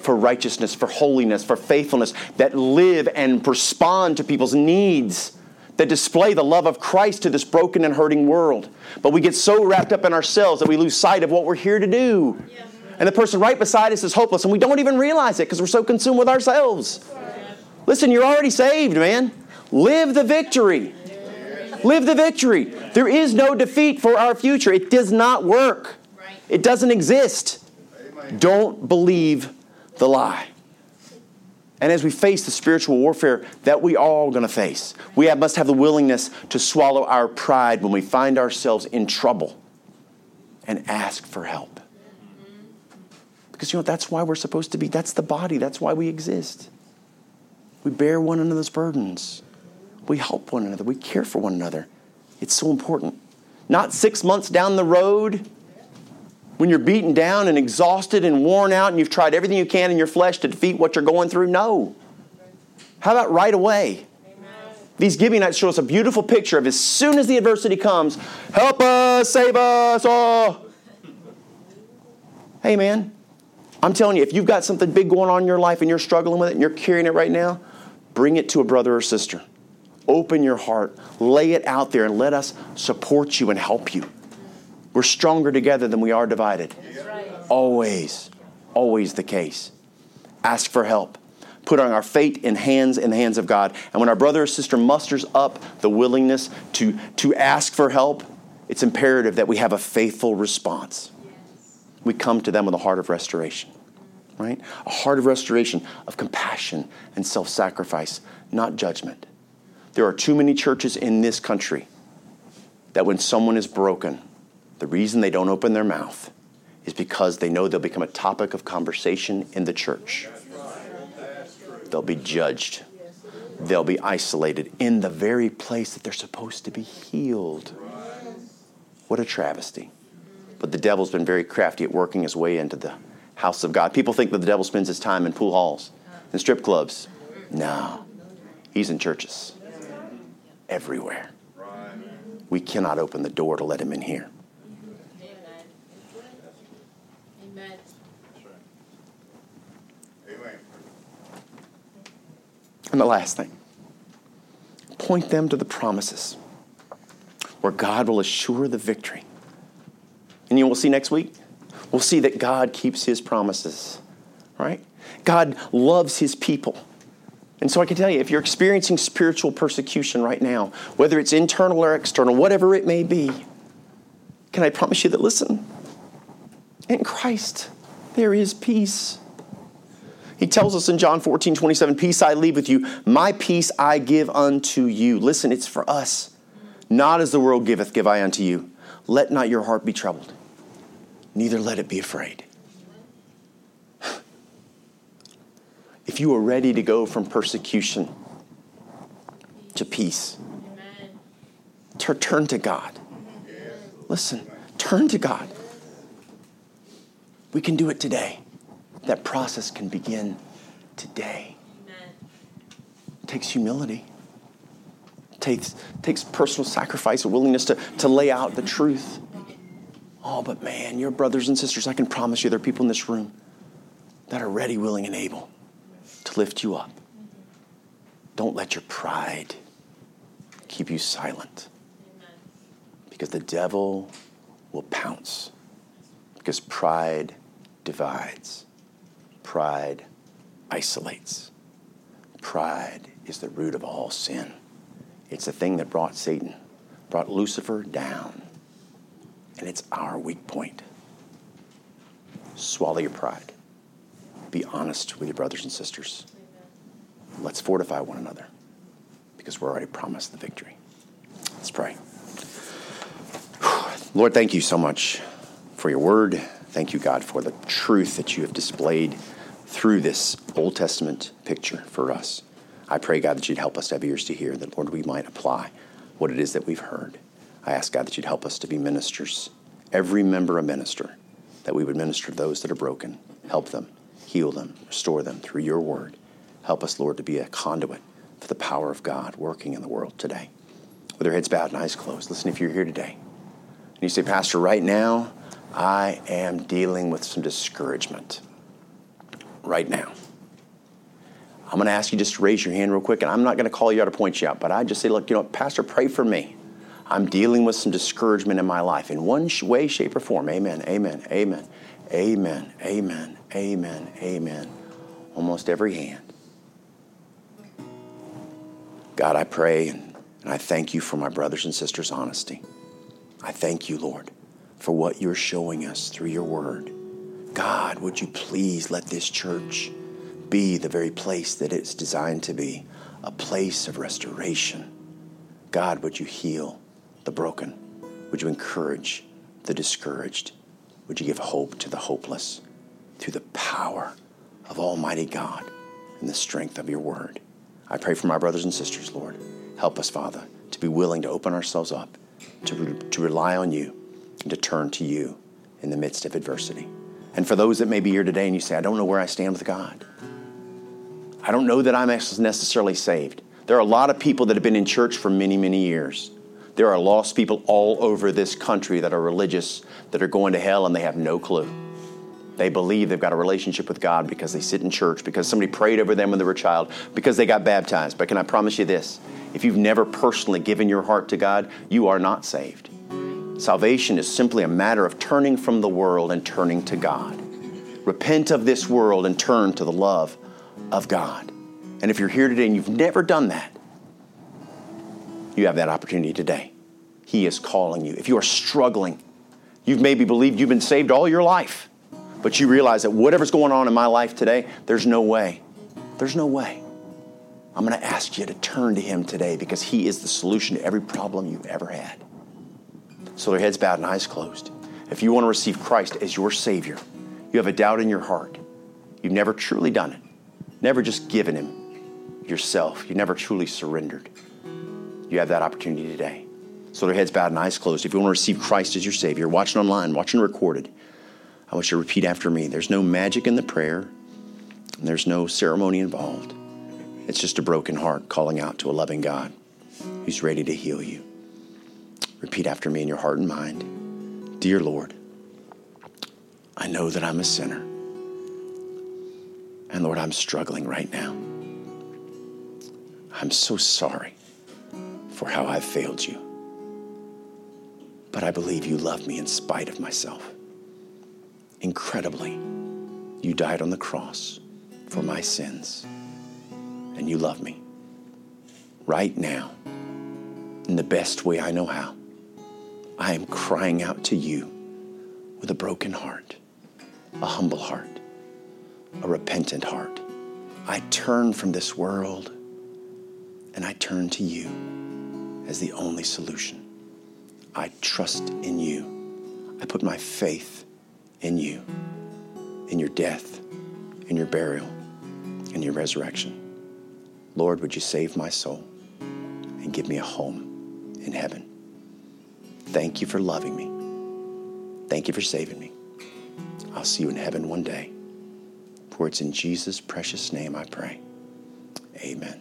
for righteousness, for holiness, for faithfulness, that live and respond to people's needs, that display the love of Christ to this broken and hurting world. But we get so wrapped up in ourselves that we lose sight of what we're here to do. And the person right beside us is hopeless, and we don't even realize it because we're so consumed with ourselves. Listen, you're already saved, man. Live the victory. Live the victory. There is no defeat for our future. It does not work, it doesn't exist. Don't believe the lie. And as we face the spiritual warfare that we are all going to face, we have, must have the willingness to swallow our pride when we find ourselves in trouble and ask for help. Because you know that's why we're supposed to be. That's the body. That's why we exist. We bear one another's burdens. We help one another. We care for one another. It's so important. Not six months down the road when you're beaten down and exhausted and worn out and you've tried everything you can in your flesh to defeat what you're going through. No. How about right away? These Gibeonites show us a beautiful picture of as soon as the adversity comes, help us, save us, oh. Hey, man, I'm telling you, if you've got something big going on in your life and you're struggling with it and you're carrying it right now, bring it to a brother or sister. Open your heart, lay it out there, and let us support you and help you. We're stronger together than we are divided. Always, always the case. Ask for help. Put on our fate in hands in the hands of God. And when our brother or sister musters up the willingness to, to ask for help, it's imperative that we have a faithful response. We come to them with a heart of restoration, right? A heart of restoration, of compassion and self sacrifice, not judgment. There are too many churches in this country that when someone is broken, the reason they don't open their mouth is because they know they'll become a topic of conversation in the church. They'll be judged. They'll be isolated in the very place that they're supposed to be healed. What a travesty. But the devil's been very crafty at working his way into the house of God. People think that the devil spends his time in pool halls and strip clubs. No, he's in churches everywhere. We cannot open the door to let him in here. Amen. And the last thing point them to the promises where God will assure the victory. And you we'll see next week? We'll see that God keeps his promises, right? God loves his people. And so I can tell you, if you're experiencing spiritual persecution right now, whether it's internal or external, whatever it may be, can I promise you that, listen, in Christ, there is peace. He tells us in John 14, 27, Peace I leave with you, my peace I give unto you. Listen, it's for us. Not as the world giveth, give I unto you. Let not your heart be troubled, neither let it be afraid. If you are ready to go from persecution to peace, turn to God. Listen, turn to God. We can do it today. That process can begin today. It takes humility. It takes, takes personal sacrifice, a willingness to, to lay out the truth. Oh, but man, your brothers and sisters, I can promise you there are people in this room that are ready, willing, and able lift you up. Don't let your pride keep you silent. Because the devil will pounce. Because pride divides, pride isolates. Pride is the root of all sin. It's the thing that brought Satan, brought Lucifer down. And it's our weak point. Swallow your pride. Be honest with your brothers and sisters. Let's fortify one another because we're already promised the victory. Let's pray. Lord, thank you so much for your word. Thank you, God, for the truth that you have displayed through this Old Testament picture for us. I pray, God, that you'd help us to have ears to hear, that, Lord, we might apply what it is that we've heard. I ask God that you'd help us to be ministers, every member a minister, that we would minister to those that are broken, help them, heal them, restore them through your word. Help us, Lord, to be a conduit for the power of God working in the world today. With our heads bowed and eyes closed, listen if you're here today. And you say, Pastor, right now, I am dealing with some discouragement. Right now. I'm going to ask you just to raise your hand real quick, and I'm not going to call you out or point you out, but I just say, look, you know, Pastor, pray for me. I'm dealing with some discouragement in my life in one way, shape, or form. Amen, amen, amen, amen, amen, amen, amen. Almost every hand. God, I pray and, I thank you for my brothers and sisters' honesty. I thank you, Lord, for what you're showing us through your word. God, would you please let this church be the very place that it's designed to be a place of restoration. God, would you heal the broken? Would you encourage the discouraged? Would you give hope to the hopeless through the power of Almighty God and the strength of your word? I pray for my brothers and sisters, Lord. Help us, Father, to be willing to open ourselves up, to, re- to rely on you, and to turn to you in the midst of adversity. And for those that may be here today and you say, I don't know where I stand with God, I don't know that I'm necessarily saved. There are a lot of people that have been in church for many, many years. There are lost people all over this country that are religious, that are going to hell, and they have no clue. They believe they've got a relationship with God because they sit in church, because somebody prayed over them when they were a child, because they got baptized. But can I promise you this? If you've never personally given your heart to God, you are not saved. Salvation is simply a matter of turning from the world and turning to God. Repent of this world and turn to the love of God. And if you're here today and you've never done that, you have that opportunity today. He is calling you. If you are struggling, you've maybe believed you've been saved all your life, but you realize that whatever's going on in my life today, there's no way. There's no way. I'm going to ask you to turn to Him today because He is the solution to every problem you've ever had. So their heads bowed and eyes closed. If you want to receive Christ as your Savior, you have a doubt in your heart, you've never truly done it, never just given Him yourself, you never truly surrendered, you have that opportunity today. So their heads bowed and eyes closed. If you want to receive Christ as your Savior, watching online, watching recorded, I want you to repeat after me. There's no magic in the prayer, and there's no ceremony involved. It's just a broken heart calling out to a loving God who's ready to heal you. Repeat after me in your heart and mind Dear Lord, I know that I'm a sinner. And Lord, I'm struggling right now. I'm so sorry for how I've failed you. But I believe you love me in spite of myself. Incredibly, you died on the cross for my sins, and you love me right now in the best way I know how. I am crying out to you with a broken heart, a humble heart, a repentant heart. I turn from this world and I turn to you as the only solution. I trust in you. I put my faith in you, in your death, in your burial, in your resurrection. Lord, would you save my soul and give me a home in heaven? Thank you for loving me. Thank you for saving me. I'll see you in heaven one day. For it's in Jesus' precious name I pray. Amen.